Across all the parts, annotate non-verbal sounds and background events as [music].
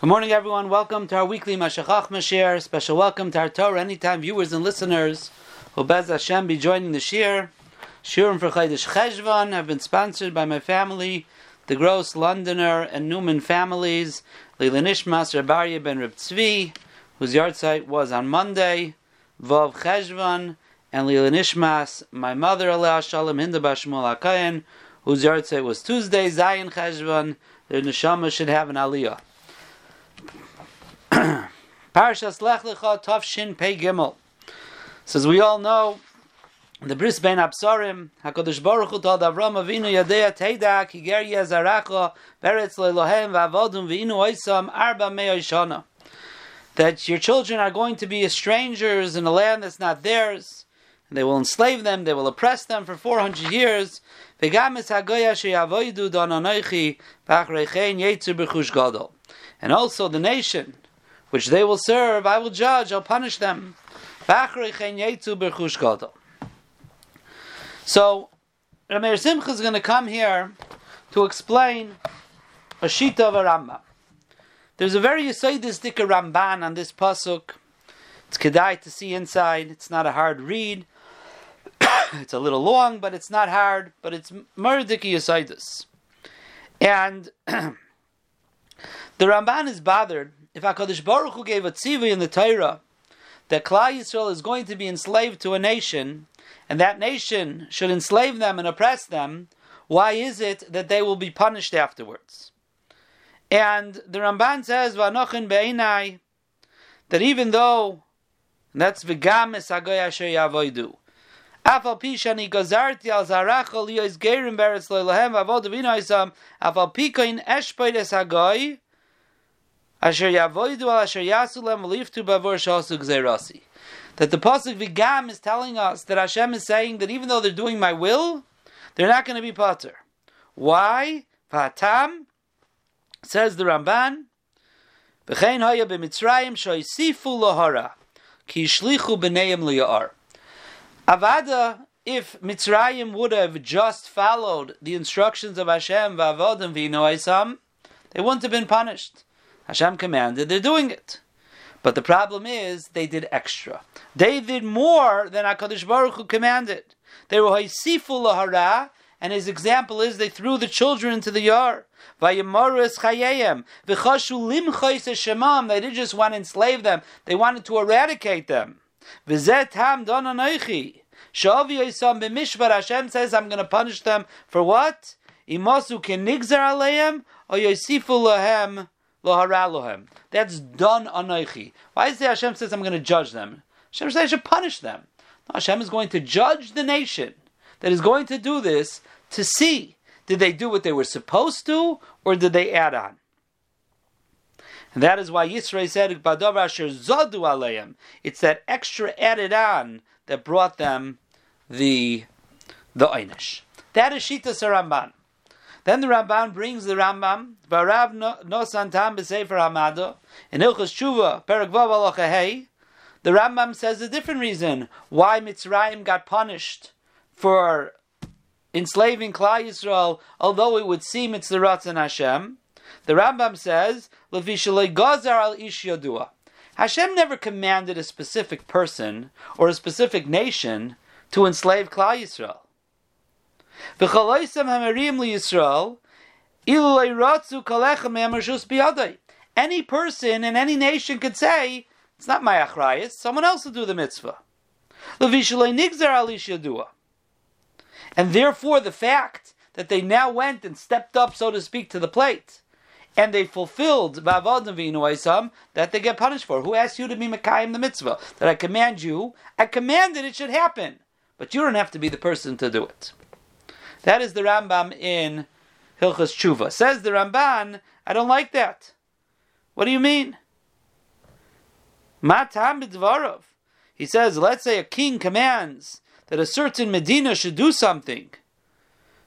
Good morning, everyone. Welcome to our weekly Mashachach Mashir. Special welcome to our Torah Anytime viewers and listeners who Bez Hashem be joining the Shir. Shirim for Chodesh Cheshvan have been sponsored by my family, the Gross, Londoner, and Newman families, Lila Nishmas, ben Reb Tzvi, whose yahrzeit was on Monday, Vov Cheshvan, and Lila Nishmas, my mother, Allah Shalom Hinda Bashmul Akayan, whose yahrzeit was Tuesday, Zion Cheshvan. Their neshama should have an aliyah. [clears throat] Parshas Lech Lecha Tov Shin Pei Gimel. So as we all know, the Bris Ben Absarim, HaKadosh Baruch Hu told Avram Avinu Yadea Teida Ki Ger Yezaracha Beretz Lelohem V'avodum V'inu Oisam Arba Mei Shana. That your children are going to be strangers in a land that's not theirs. And they will enslave them, they will oppress them for 400 years. And also the nation which they will serve, I will judge, I'll punish them. So, Rameir Simcha is going to come here to explain a Shita of a Rambam. There's a very Yisaidistic Ramban on this Pasuk. It's Kedai to see inside. It's not a hard read. [coughs] it's a little long, but it's not hard. But it's Murdiki Yisaidis. And [coughs] the Ramban is bothered if HaKadosh Baruch Hu gave a tzivi in the Torah that Klal Yisrael is going to be enslaved to a nation, and that nation should enslave them and oppress them, why is it that they will be punished afterwards? And the Ramban says, "V'anochin be'inai," that even though that's v'gam esagoy asher yavoidu. Afal pi shani gazarti al zarachol liyos gerim beretz loylahem v'avod v'inoisam afal pi koin eshpoid esagoy Asher yavoidu al asher yasulem liftu bavor shasu gzeirasi. That the pasuk vigam is telling us that Hashem is saying that even though they're doing my will, they're not going to be potter. Why? Vatam says the Ramban. V'chein haya b'mitzrayim lohara ki b'neim liyar. Avada, if Mitzrayim would have just followed the instructions of Hashem v'avodim v'inoisam, they wouldn't have been punished. Hashem commanded, they're doing it. But the problem is, they did extra. They did more than HaKadosh Baruch Hu commanded. They were haisifu lahara, and his example is they threw the children into the yard. Vayamaris chayeyem, v'chashu limchais shemam. They didn't just want to enslave them; they wanted to eradicate them. V'zet ham don anoichi. Shavi yisam. Hashem says, "I'm going to punish them for what? Imasu kenigzar aleim or yosifu lahem." That's done anoichi. Why is it Hashem says I'm going to judge them? Hashem says I should punish them. No, Hashem is going to judge the nation that is going to do this to see did they do what they were supposed to or did they add on. And that is why Yisrael said, Zadu aleim. It's that extra added on that brought them the the Einish. That is Shita Saramban. Then the Ramban brings the Rambam, Varav Nosan Tam B'Sefer Hamado, in Ilchus Tshuva, Perek Vav The Rambam says a different reason why Mitzrayim got punished for enslaving Klal Yisrael, although it would seem it's the Ratzon Hashem. The Rambam says, Gazar al Ish Yodua. Hashem never commanded a specific person or a specific nation to enslave Klal Yisrael. Any person in any nation could say, it's not my achrayas, someone else will do the mitzvah. And therefore the fact that they now went and stepped up, so to speak, to the plate, and they fulfilled that they get punished for. Who asked you to be Mekayim the mitzvah? That I command you, I commanded it should happen. But you don't have to be the person to do it. That is the Rambam in Hilchas Tshuva. Says the Ramban, I don't like that. What do you mean? Matam b'dvarov. He says, let's say a king commands that a certain Medina should do something.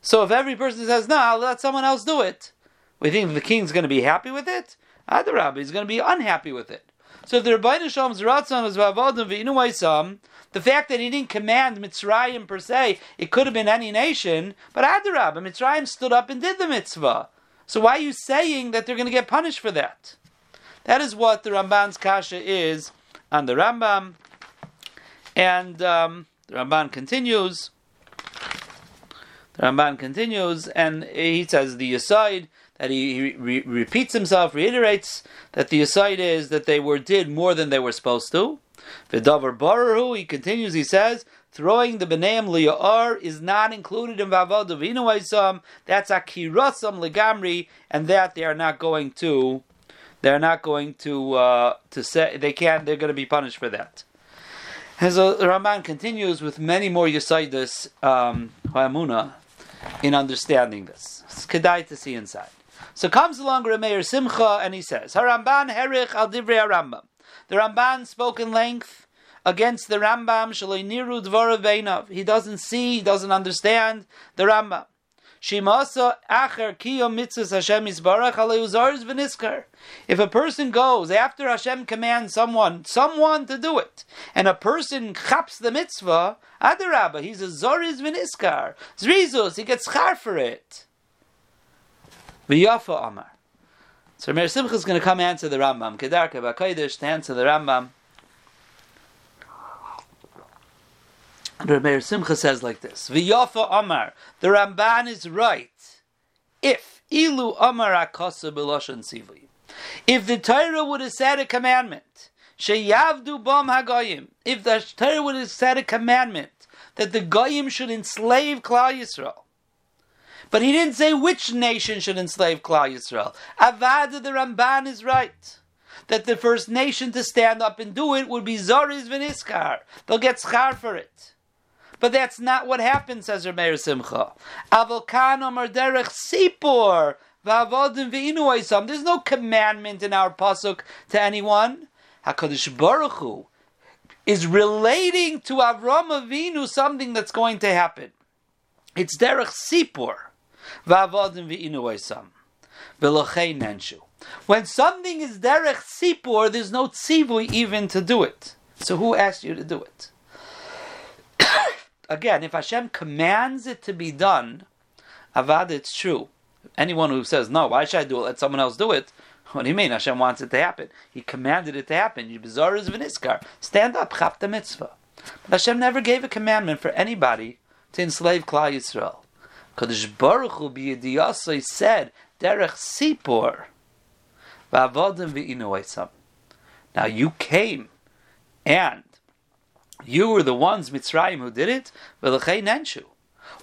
So if every person says, no, I'll let someone else do it, we think the king's going to be happy with it? Ah, Adarab, he's going to be unhappy with it. So if the Rabbi Shalom's Ratzon was Vavodim V'inu the fact that he didn't command Mitzrayim per se, it could have been any nation, but Adarab, Mitzrayim stood up and did the mitzvah. So why are you saying that they're going to get punished for that? That is what the Ramban's kasha is on the Rambam. And um, the Ramban continues. The Ramban continues, and he says the aside that he, re- repeats himself, reiterates that the aside is that they were did more than they were supposed to. Vidavar Baruhu, he continues, he says, throwing the Beneim Liyar is not included in Vavad Avinu That's Akirasam Legamri, and that they are not going to, they're not going to, uh, to say, they can't, they're going to be punished for that. As so Ramban continues with many more Yasaidus, um, in understanding this. It's kedai to see inside. So comes along Rameir Simcha and he says, Haramban herich al divrei Rambam. The Ramban spoke in length against the Rambam shaloi niru dvarav He doesn't see, he doesn't understand the Rambam. If a person goes after Hashem commands someone, someone to do it, and a person chaps the mitzvah, adarabba, he's a zoriz v'niskar. Zrizus, he gets char for it. V'yafa Amar. So Meir Simcha is going to come answer the Rambam. Kedarka B'Kodesh to answer the Rambam. And Meir Simcha says like this: V'yafa Amar. The Ramban is right. If ilu Amar Akasa B'Loshan Sivli. If the Torah would have said a commandment, Sheyavdu Bam Hagoyim. If the Torah would have said a commandment that the Goyim should enslave Klal Yisrael. But he didn't say which nation should enslave Klal Yisrael. Avada the Ramban is right. That the first nation to stand up and do it would be Zoriz Veniskar. They'll get schar for it. But that's not what happened, says Rameir Simcha. Avalkan Omar Derech Sipur. There's no commandment in our pasuk to anyone. Hakadosh Baruch Hu is relating to Avram Avinu something that's going to happen. It's derech sipur. V'avodim v'inuoisam. V'lochei nenshu. When something is derech sipur, there's no tzivui even to do it. So who asked you to do it? [coughs] Again, if Hashem commands it to be done, avad, it's true. Anyone who says, no, why should I do it? Let someone else do it. [laughs] What do you mean? Hashem wants it to happen. He commanded it to happen. You bizarre is v'niskar. Stand up, chap mitzvah. But Hashem never gave a commandment for anybody to enslave Klal Yisrael. Kadosh Baruch Hu b'yediyasai said, derech sipor, v'avodim v'inoisam. Now you came, and you were the ones Mitzrayim who did it. V'lechei nenshu.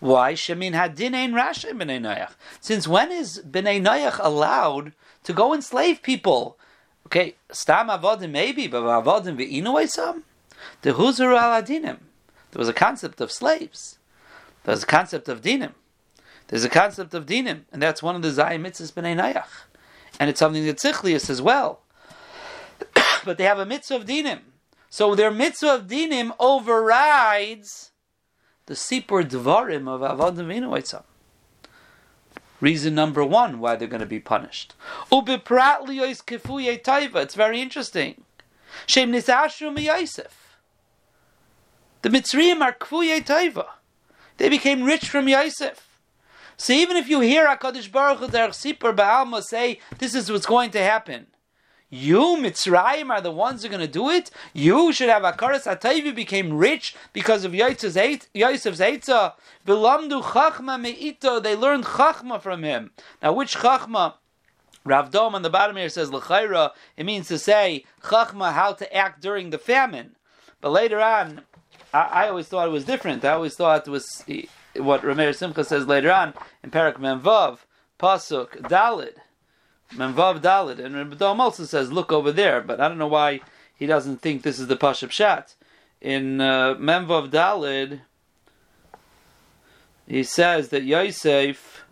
Why? Shemin hadin ein rasha b'nei noyach. Since when is b'nei noyach allowed to go enslave people? Okay, stam avodim maybe, but avodim v'inoisam. The huzur al adinim. There was a concept of slaves. There was a concept of dinim. There's a concept of dinim, and that's one of the Zayim mitzvahs b'nei nayach. And it's something that Tzichliyas as well. [coughs] but they have a mitzvah of dinim. So their mitzvah of dinim overrides the sipur dvarim of Avodim Vinoitzam. Reason number one why they're going to be punished. It's very interesting. The Mitzrayim are kfuye taiva. They became rich from Yosef. So even if you hear Hakadosh Baruch Hu Sipur Ba'alma say this is what's going to happen, you Mitzrayim are the ones who are going to do it. You should have a Akaras Atayvi became rich because of Yosef's Eitza. Vilamdu Chachma Me'ito. They learned Chachma from him. Now, which Chachma? Rav Dom on the bottom here says L'chayra. It means to say Chachma how to act during the famine. But later on, I, I always thought it was different. I always thought it was what Rameir Simcha says later on in Parak Memvav, Pasuk Dalid, Memvav Dalid, and Rabbi also says, look over there, but I don't know why he doesn't think this is the Pashup Shat. In uh, Menvav Dalid, he says that Yosef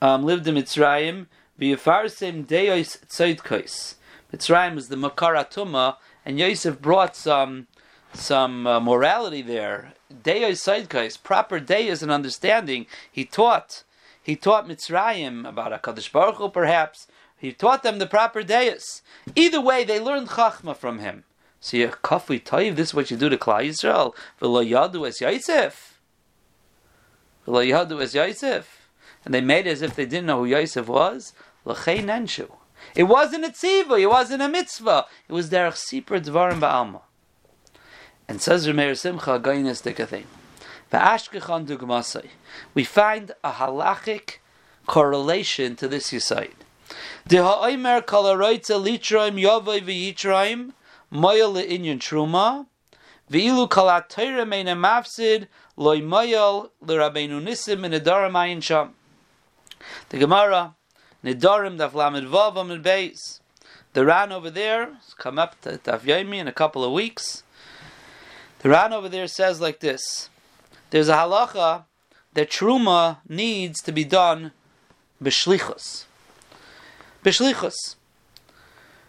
um, lived in Mitzrayim, v'yafarsem deyos tzoydkos. Mitzrayim was the Makaratuma, and Yosef brought some some uh, morality there Deya Seidkais, proper Deya and understanding. He taught, he taught Mitzrayim about Hakadosh Baruch Hu, perhaps. He taught them the proper Deyas. Either way, they learned Chachma from him. So you kafui toiv. This is what you do to Klal Yisrael. V'lo yadu es Yosef. V'lo yadu es Yosef. And they made as if they didn't know who Yosef was. L'chei nenshu. It wasn't a tziva, it wasn't a mitzvah. It was derech sipur dvarim ba'alma. And says Rameir Simcha, going this thing. We find a halachic correlation to this yisaid. The ha'omer kalaroitza litroim yovoi v'yitroim moyel le'inyan truma v'ilu kalat teire meina mafsid loy moyel l'rabbeinu nisim in nedarim ayin sham. The Gemara, nedarim daf lamed vav amid beis. The Ran over there, come up to Daf Yomi in a couple of weeks. The Ran over there says like this. There's a halacha that truma needs to be done b'shlichus. B'shlichus.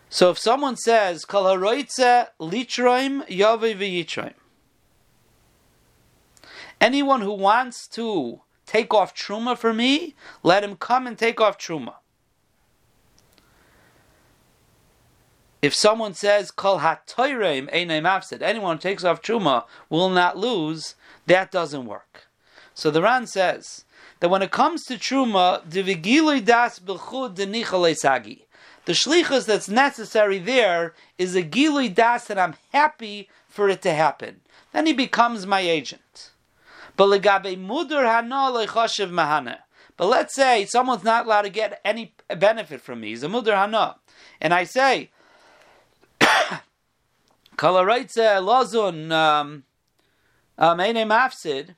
So if someone says, Kal litroim yave. Anyone who wants to take off truma for me, let him come and take off truma. If someone says kol hatoyreim einay mafsid, anyone who takes off truma will not lose, that doesn't work. So the Ran says that when it comes to truma, das sagi. The shlichus that's necessary there is a gilui das that I'm happy for it to happen. Then he becomes my agent. But mudur. But let's say someone's not allowed to get any benefit from me. He's a mudur hana. And I say, Kalaraitze Lazun um, um, Mafsid.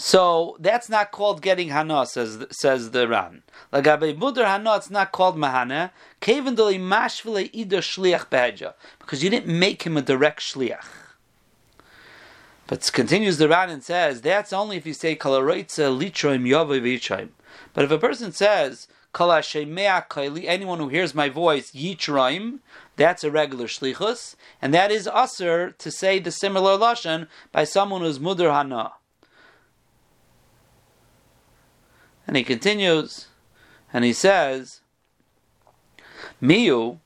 So that's not called getting hana, says says the Ran. Lagabe muder hana, it's not called mahana. Doli mashvile ida shliach beja because you didn't make him a direct shliach. But continues the Ran and says that's only if you say kalaroitze litroim yavav But if a person says anyone who hears my voice, Yitraim, that's a regular shlichus, and that is usher to say the similar lashon by someone who's mudar hana. And he continues, and he says, Miu,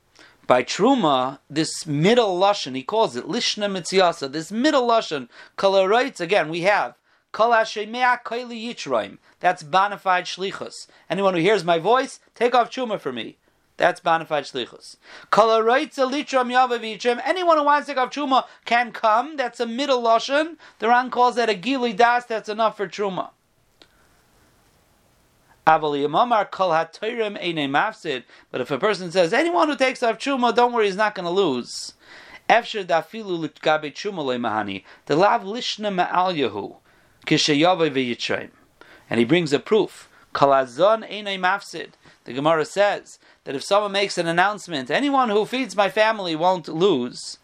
by truma, this middle lashon, he calls it lishna mitziasa, this middle lashon, kalaroitz, again, we have that's bonafide shlichus. Anyone who hears my voice, take off chuma for me. That's bonafide shlichus. Anyone who wants to take off chuma can come. That's a middle lashon. The Ran calls that a gili das. That's enough for truma. But if a person says anyone who takes off chuma, don't worry, he's not going to lose. The lav lishna ma'al yahu. And he brings a proof. Kalazon einay mafsid. The Gemara says that if someone makes an announcement, anyone who feeds my family won't lose,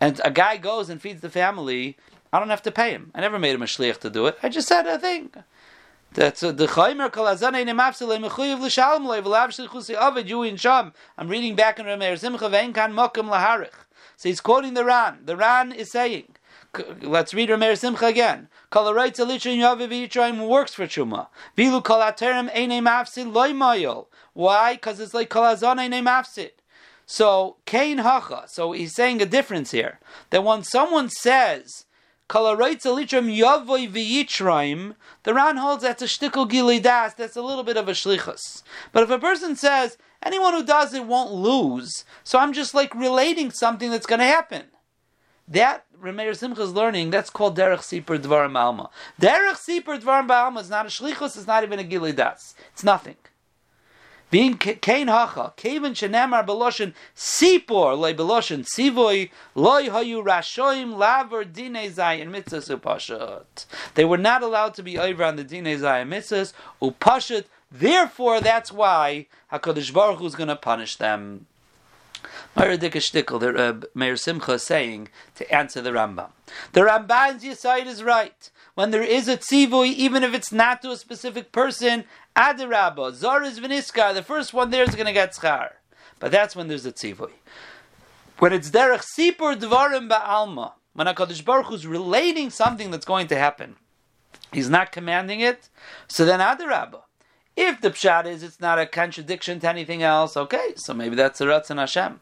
and a guy goes and feeds the family, I don't have to pay him. I never made him a shliach to do it. I just said a thing. That's the Chaimer Kalazan Eine Mafsele Mechuyev L'Shalom Leiv Lav Shlichusi Ovid You in Sham. I'm reading back in Rameir Simcha Vein Kan Mokum Laharich. So he's quoting the Ran. The Ran is saying Let's read Rameir Simcha again. Kalarait Zalitrin Yaviv works for Truma. Vilu Kalaterem Eine Mafsid Loy. Why? Because it's like Kalazon Eine Mafsid. So, Kain Hacha. So he's saying a difference here. That when someone says, Kalarait Zalitrim Yavoy V'yitraim, the Ran holds that's a shtickle gili das, that's a little bit of a shlichus. But if a person says, anyone who does it won't lose, so I'm just like relating something that's going to happen. That Simcha is learning, that's called Derech Sipur Dvarim Alma. Derech Sipur Dvarim Alma is not a Shlichus, it's not even a Gilidas. It's nothing. Being Kain Hacha, Kevin Shenemar Beloshin Sipur, Loi Beloshin Sivoi, Loi Hayu Rashoim, Laver Dine Zay, and Mitzvahs Upashat. They were not allowed to be over on the Dine Zay and Mitzvahs, Upashat, therefore that's why HaKadosh Baruch Hu is going to punish them. Meir the uh, Meir Simcha is saying to answer the Rambam. The Ramban's Yisaid is right. When there is a tzivui, even if it's not to a specific person, Adirabba, Zariz Viniska, the first one there is going to get schar. But that's when there's a tzivui. When it's derech sipur dvarim ba'alma, when HaKadosh Baruch Hu is relating something that's going to happen, he's not commanding it, so then Adirabba. If the pshat is it's not a contradiction to anything else, okay, so maybe that's a Ratzon Hashem.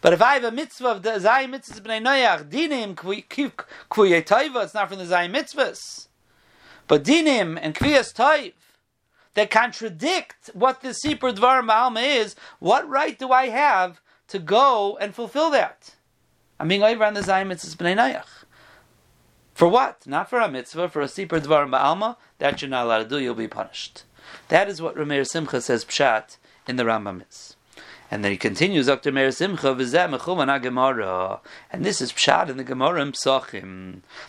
But if I have a mitzvah of the Zayim mitzvahs b'nei noyach, dinim kvuyei taiva, it's not from the Zayim mitzvahs. But dinim and kviyas taiv, that contradict what the Sipur Dvar Ma'alma is, what right do I have to go and fulfill that? I'm being over on the Zayim Mitzvahs B'nai Nayach. For what? Not for a mitzvah, for a Sipur Dvar Ma'alma, that you're not allowed to do, you'll be punished. That is what Rameir Simcha says Pshat in the Rambam is. And then he continues, Dr. Meir Simcha, Gemara. And this is Pshat in the Gemara in.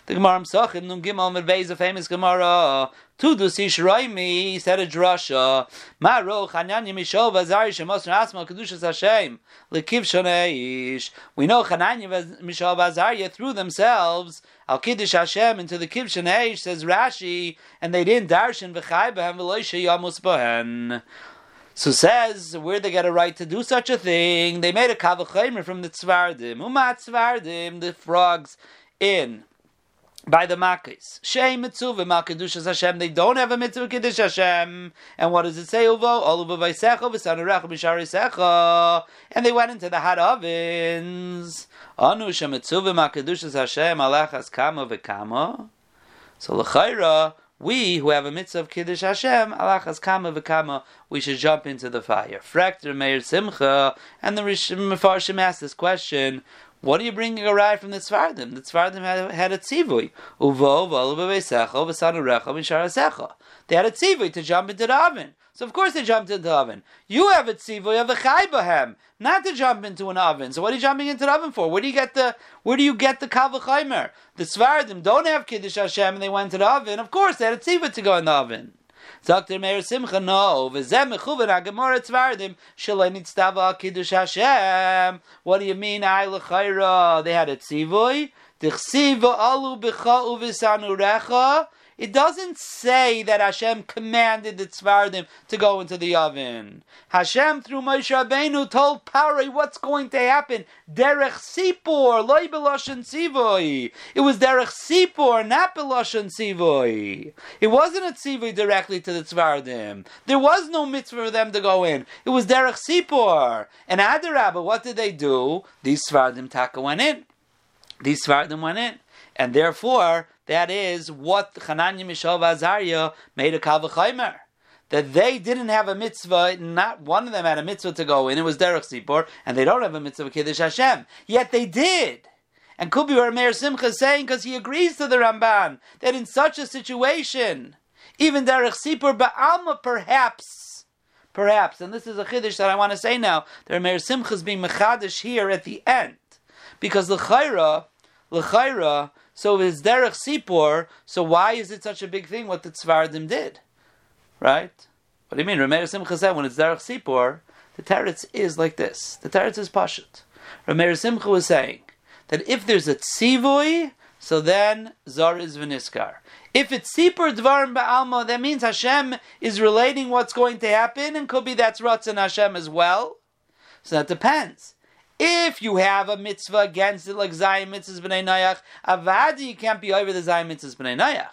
The Gemara in Psachim, Nun Gimel Merveiz, a famous Gemara. Tudu Sishraimi, said a drasha. Maro, Chananya Mishov, Azari, Shemos, Asma, Kedushas Hashem. Lekiv Shoneish. We know Chananya Mishov, Azariah threw themselves, Al Kiddush Hashem, into the Kiv Shoneish, says Rashi, and they didn't darshan v'chai behem v'loisha yamus bohen. So says where they get a right to do such a thing. They made a kavachimer from the tzvardim, umat tzvardim, the frogs in by the Makkis. Shem mitzvah makadushas Hashem. They don't have a mitzvah kiddush Hashem. And what does it say? Uvo oluva vaysecha v'sanurecha b'sharisecha. And they went into the hot ovens. Anu shemitzvah makadushas Hashem alachas kama v'kama. So l'chayra we who have a mitzvah of Kiddush Hashem, alachas kama v'kama, we should jump into the fire. Frakter Meir Simcha, and the Mefarshim asked this question, what are you bringing a ride from the Tzvardim? The Tzvardim had, had a tzivui. Uvo, v'olu v'veisecha, v'sanu recha, v'sharasecha. They had a tzivui to jump into the oven. So of course they jumped into the oven. You have a tzivui of a chaybahem, not to jump into an oven. So what are you jumping into the oven for? Where do you get the where do you get the kavachaymer? The Svardim don't have kiddush Hashem, and they went to the oven. Of course they had a tzivui to go in the oven. Dr. Meir Simcha, no. V'zem mechuven ha-gemara tzvardim shalai nitztava kiddush Hashem. What do you mean, ay l'chayra? They had a tzivui. Tichsiva alu b'cha u'v'sanu recha. It doesn't say that Hashem commanded the tzvardim to go into the oven. Hashem through Moshe Rabbeinu told Pari what's going to happen. Derech sipur, loy beloshen sivoi. It was derech sipur, not beloshen sivoi. It wasn't a tzivoi directly to the tzvardim. There was no mitzvah for them to go in. It was derech sipur. And Adarabba, what did they do? These tzvardim taka went in. These tzvardim went in. And therefore, that is what Chananya Mishav Azariah made a Kavachaimer. That they didn't have a mitzvah, not one of them had a mitzvah to go in, it was Derech Sipor, and they don't have a mitzvah of Kiddush Hashem. Yet they did. And Kubi Meir Simcha is saying, because he agrees to the Ramban, that in such a situation, even Derech Sipor Ba'alma perhaps, perhaps, and this is a Chiddush that I want to say now, that Meir Simcha is being Mechadish here at the end. Because the Chaira, so it's derech sipor. So why is it such a big thing what the tzvardim did, right? What do you mean? Rameir Simcha said when it's derech sipor, the teretz is like this. The teretz is pashut. Rameir Simcha was saying that if there's a tzivui, so then zar is v'niskar. If it's sipur dvarim ba'alma, that means Hashem is relating what's going to happen, and could be that's Ratzon Hashem as well. So that depends. If you have a mitzvah against it, like Zayim mitzvahs b'nei Nayach, avadi, you can't be over the Zayim mitzvahs b'nei Nayach.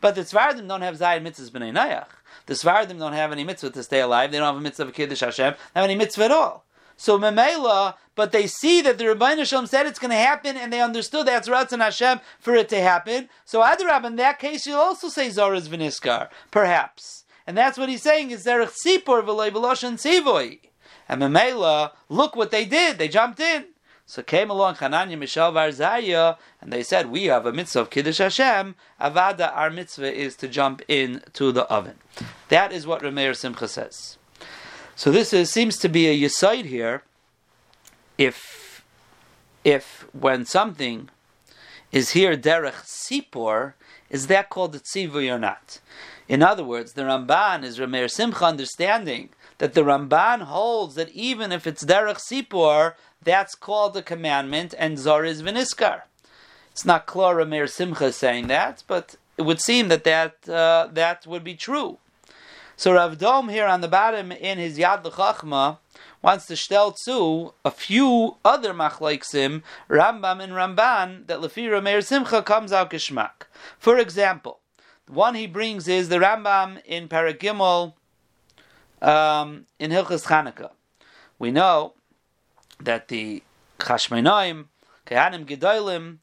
But the Tzvardim don't have Zayim mitzvahs b'nei Nayach. The Tzvardim don't have any mitzvah to stay alive. They don't have a mitzvah of Kiddush Hashem. They have any mitzvah at all. So Memela, but they see that the Rabbi Hashem said it's going to happen, and they understood that's Ratzon Hashem for it to happen. So Adarab, in that case, you'll also say Zoraz v'niskar, perhaps. And that's what he's saying is Zerach Sipor v'loy v'loshan Tzivoi. And Memela, look what they did. They jumped in. So came along Hananya, Mishael, Varzaya, and they said, We have a mitzvah of Kiddush Hashem. Avada, our mitzvah is to jump in to the oven. That is what Rameir Simcha says. So this is, seems to be a yisaid here. If, if when something is here derech sipor, is that called the tzivu or not? In other words, the Ramban is Rameir Simcha understanding that the Ramban holds that even if it's derech sipor, that's called a commandment, and zor is viniskar. It's not Clara Meir Simcha saying that, but it would seem that that, uh, that would be true. So Rav Dom here on the bottom in his Yad L'Chachma wants to stel to a few other machlaiksim, Rambam and Ramban, that Lefira Meir Simcha comes out kishmak. For example, one he brings is the Rambam in Paragimel um, in Hilchas Chanukah. We know that the Chashmonaim, Kehanim Gedolim,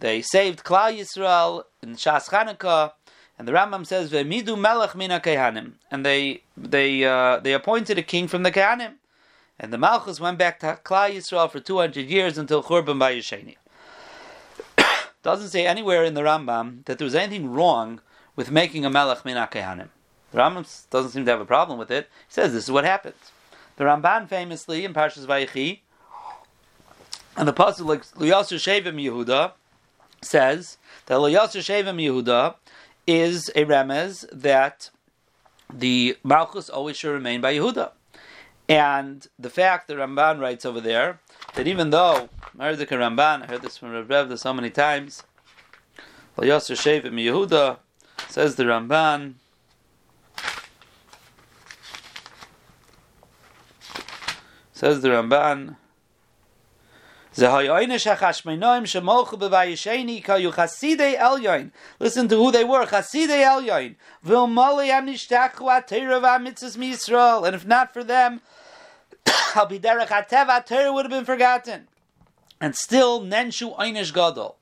they saved Klal Yisrael in Shas Chanukah, And the Rambam says, "V'midu melech mina kehanim," and they they uh, they appointed a king from the kehanim, and the Malchus went back to Klal Yisrael for two hundred years until Churban Bayisheni. [coughs] Doesn't say anywhere in the Rambam that there was anything wrong with making a melech mina kehanim. The Rambam doesn't seem to have a problem with it. He says this is what happens. The Ramban famously in Parshas Vayechi, and the pasuk like Luyasur Shevim Yehuda says that Luyasur Shevim Yehuda is a remez that the Malchus always should remain by Yehuda. And the fact that Ramban writes over there that even though Mardika Ramban, I heard this from Rav so many times, Yehuda says the Ramban. Says the Ramban. Listen to who they were. And if not for them, [coughs] Torah would have been forgotten. And still, Nenshu.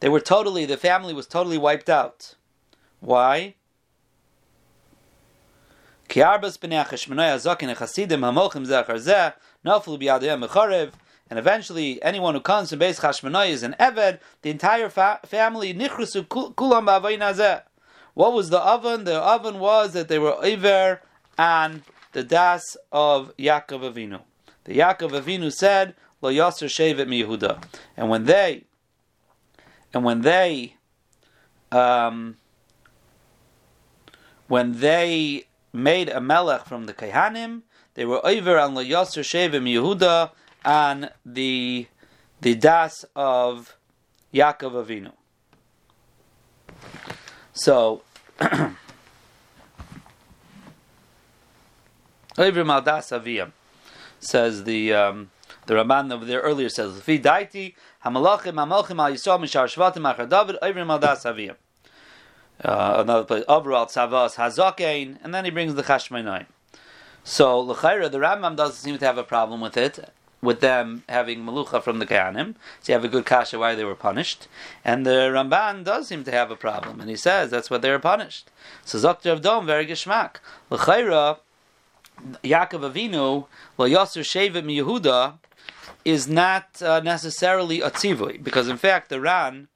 They were totally, the family was totally wiped out. Why? And eventually, anyone who comes from Beis Chashmonai is an Eved. The entire fa- family nichrusu kulam What was the oven? The oven was that they were Iver and the das of Yaakov Avinu. The Yaakov Avinu said, "Lo Yasser Shevet mi Yehuda," and when they, and when they, um, when they made a melech from the Kehanim, they were over on Lo Yasser Shevet mi Yehuda on the the das of Yaakov Avinu. So. [clears throat] Over Maldas Aviyam says the um, the Ramban over there earlier says Lefi Daiti Hamalachim Hamalchim Al Yisrael Mishar Shvatim Achar David Over Maldas Aviyam. Uh, another place overall Tzavas Hazakein, and then he brings the Chashmainaim. So L'chayra, the Rambam doesn't seem to have a problem with it, with them having Malucha from the Kahanim. So you have a good kasha why they were punished. And the Ramban does seem to have a problem, and he says that's what they were punished. So Zokter of Dom, very geschmack. L'chayra, Yaakov Avinu, well, Yasser Shevim Yehuda, is not uh, necessarily a tzivui, because in fact the Ran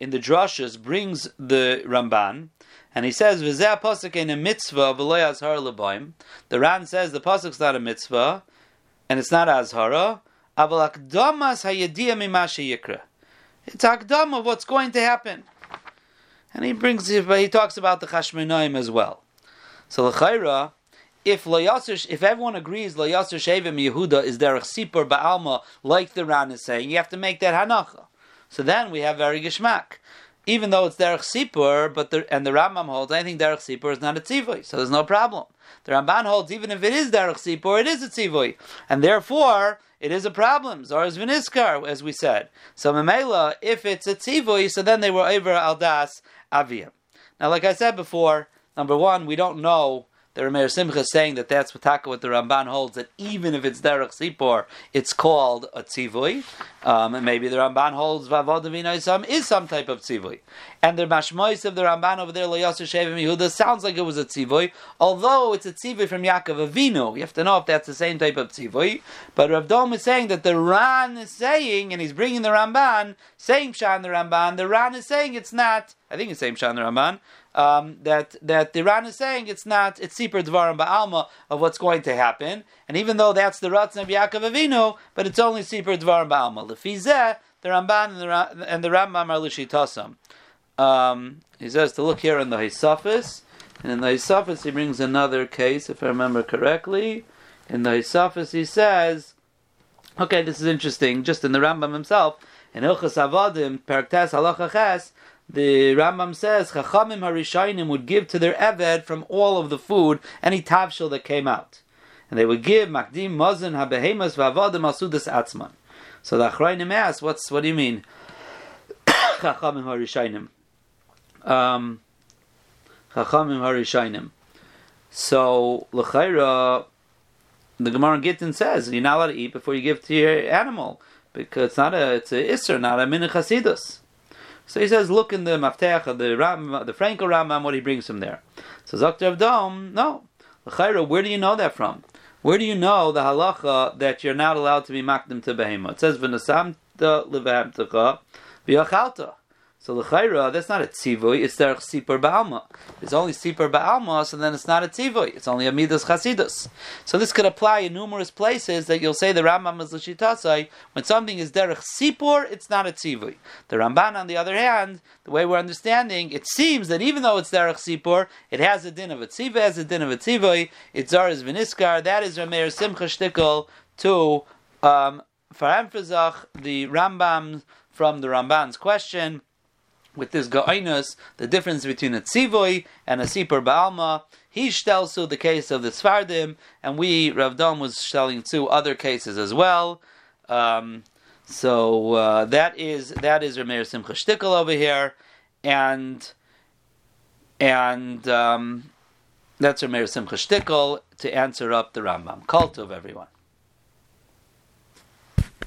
in the drashas brings the Ramban, and he says v'zeh pasuk in a mitzvah v'loy azhar lebaim. The Ran says the pasuk's not a mitzvah, and it's not azhara. Aval akdamas hayediyah mimashe yikra. It's akdam of what's going to happen, and he brings he talks about the chashmonaim as well. So the chayra if if everyone agrees Layasir Shevim Yehuda is derech Sipur Ba'alma, like the Ran is saying, you have to make that Hanacha. So then we have very Geshmak. Even though it's derech Sipur, but the, and the Rambam holds, I think derech Sipur is not a tzivui, so there's no problem. The Ramban holds, even if it is derech Sipur, it is a tzivui, and therefore it is a problem. Zara's viniskar, as we said. So Memela, if it's a tzivui, so then they were over aldas aviyam. Now, like I said before, number one, we don't know the Rameir Simcha is saying that that's what Taka what the Ramban holds that even if it's derech sipor, it's called a tzivui. Um, and maybe the Ramban holds vavod is some type of tzivui. And the mashmois of the Ramban over there, Loyasir Shevim Yehuda, sounds like it was a tzivui, although it's a tzivui from Yaakov Avinu. You have to know if that's the same type of tzivui. But Rav Dom is saying that the Ran is saying, and he's bringing the Ramban, saying Shan the Ramban, the Ran is saying it's not, I think it's saying Shan the Ramban, um, that that the Ran is saying it's not it's Sipur Dvarim Ba'alma of what's going to happen, and even though that's the Ratzon of Yaakov Avinu, but it's only Sipur Dvarim Ba'alma. Lefizeh, the Ramban and the, and the Rambam are Lishitasam. Um, he says to look here in the Hisafis, and in the Hisafis he brings another case, if I remember correctly. In the Hisafis he says, okay, this is interesting, just in the Rambam himself, in Ilchas Avadim, Perktes Halacha Ches, the Rambam says Chachamim Harishainim would give to their Eved from all of the food any tavshil that came out, and they would give Makdim Mazin Habehemas Vavadim Asudas Atzman. So the Achrayim asks, "What's what do you mean?" [coughs] Chachamim Harishainim. Um, Chachamim Harishainim. So l'chayra, the Gemara Gittin says you're not allowed to eat before you give to your animal because it's not a it's a isser, not a min So he says, look in the Maftech the Ram, the Frankel Rambam, what he brings from there. So Dr. Avdom, no. Where do you know that from? Where do you know the halacha that you're not allowed to be makdim to behemah? It says, v'nasamta levahamtecha v'yachalta. So l'chayra, that's not a tzivui, it's derech sipur ba'alma. It's only sipur ba'alma, so then it's not a tzivui, it's only a midas chasidus. So this could apply in numerous places that you'll say the Rambam is l'shitasai, when something is derech sipur, it's not a tzivui. The Ramban, on the other hand, the way we're understanding, it seems that even though it's derech sipur, it has a din of a tziva, has a din of a tzivui, it's zaris v'niskar, that is Rameir Simcha Shtickle to, um, for the Rambam from the Ramban's question, with this Ga'inus, the difference between a Tzivoy and a Sipur Ba'alma. He to the case of the Tzvardim, and we, Rav Dom, was telling two other cases as well. Um, so uh, that is that is Rameir Simcha Shtickle over here, and and um, that's Rameir Simcha Shtickle to answer up the Rambam. Cult of everyone.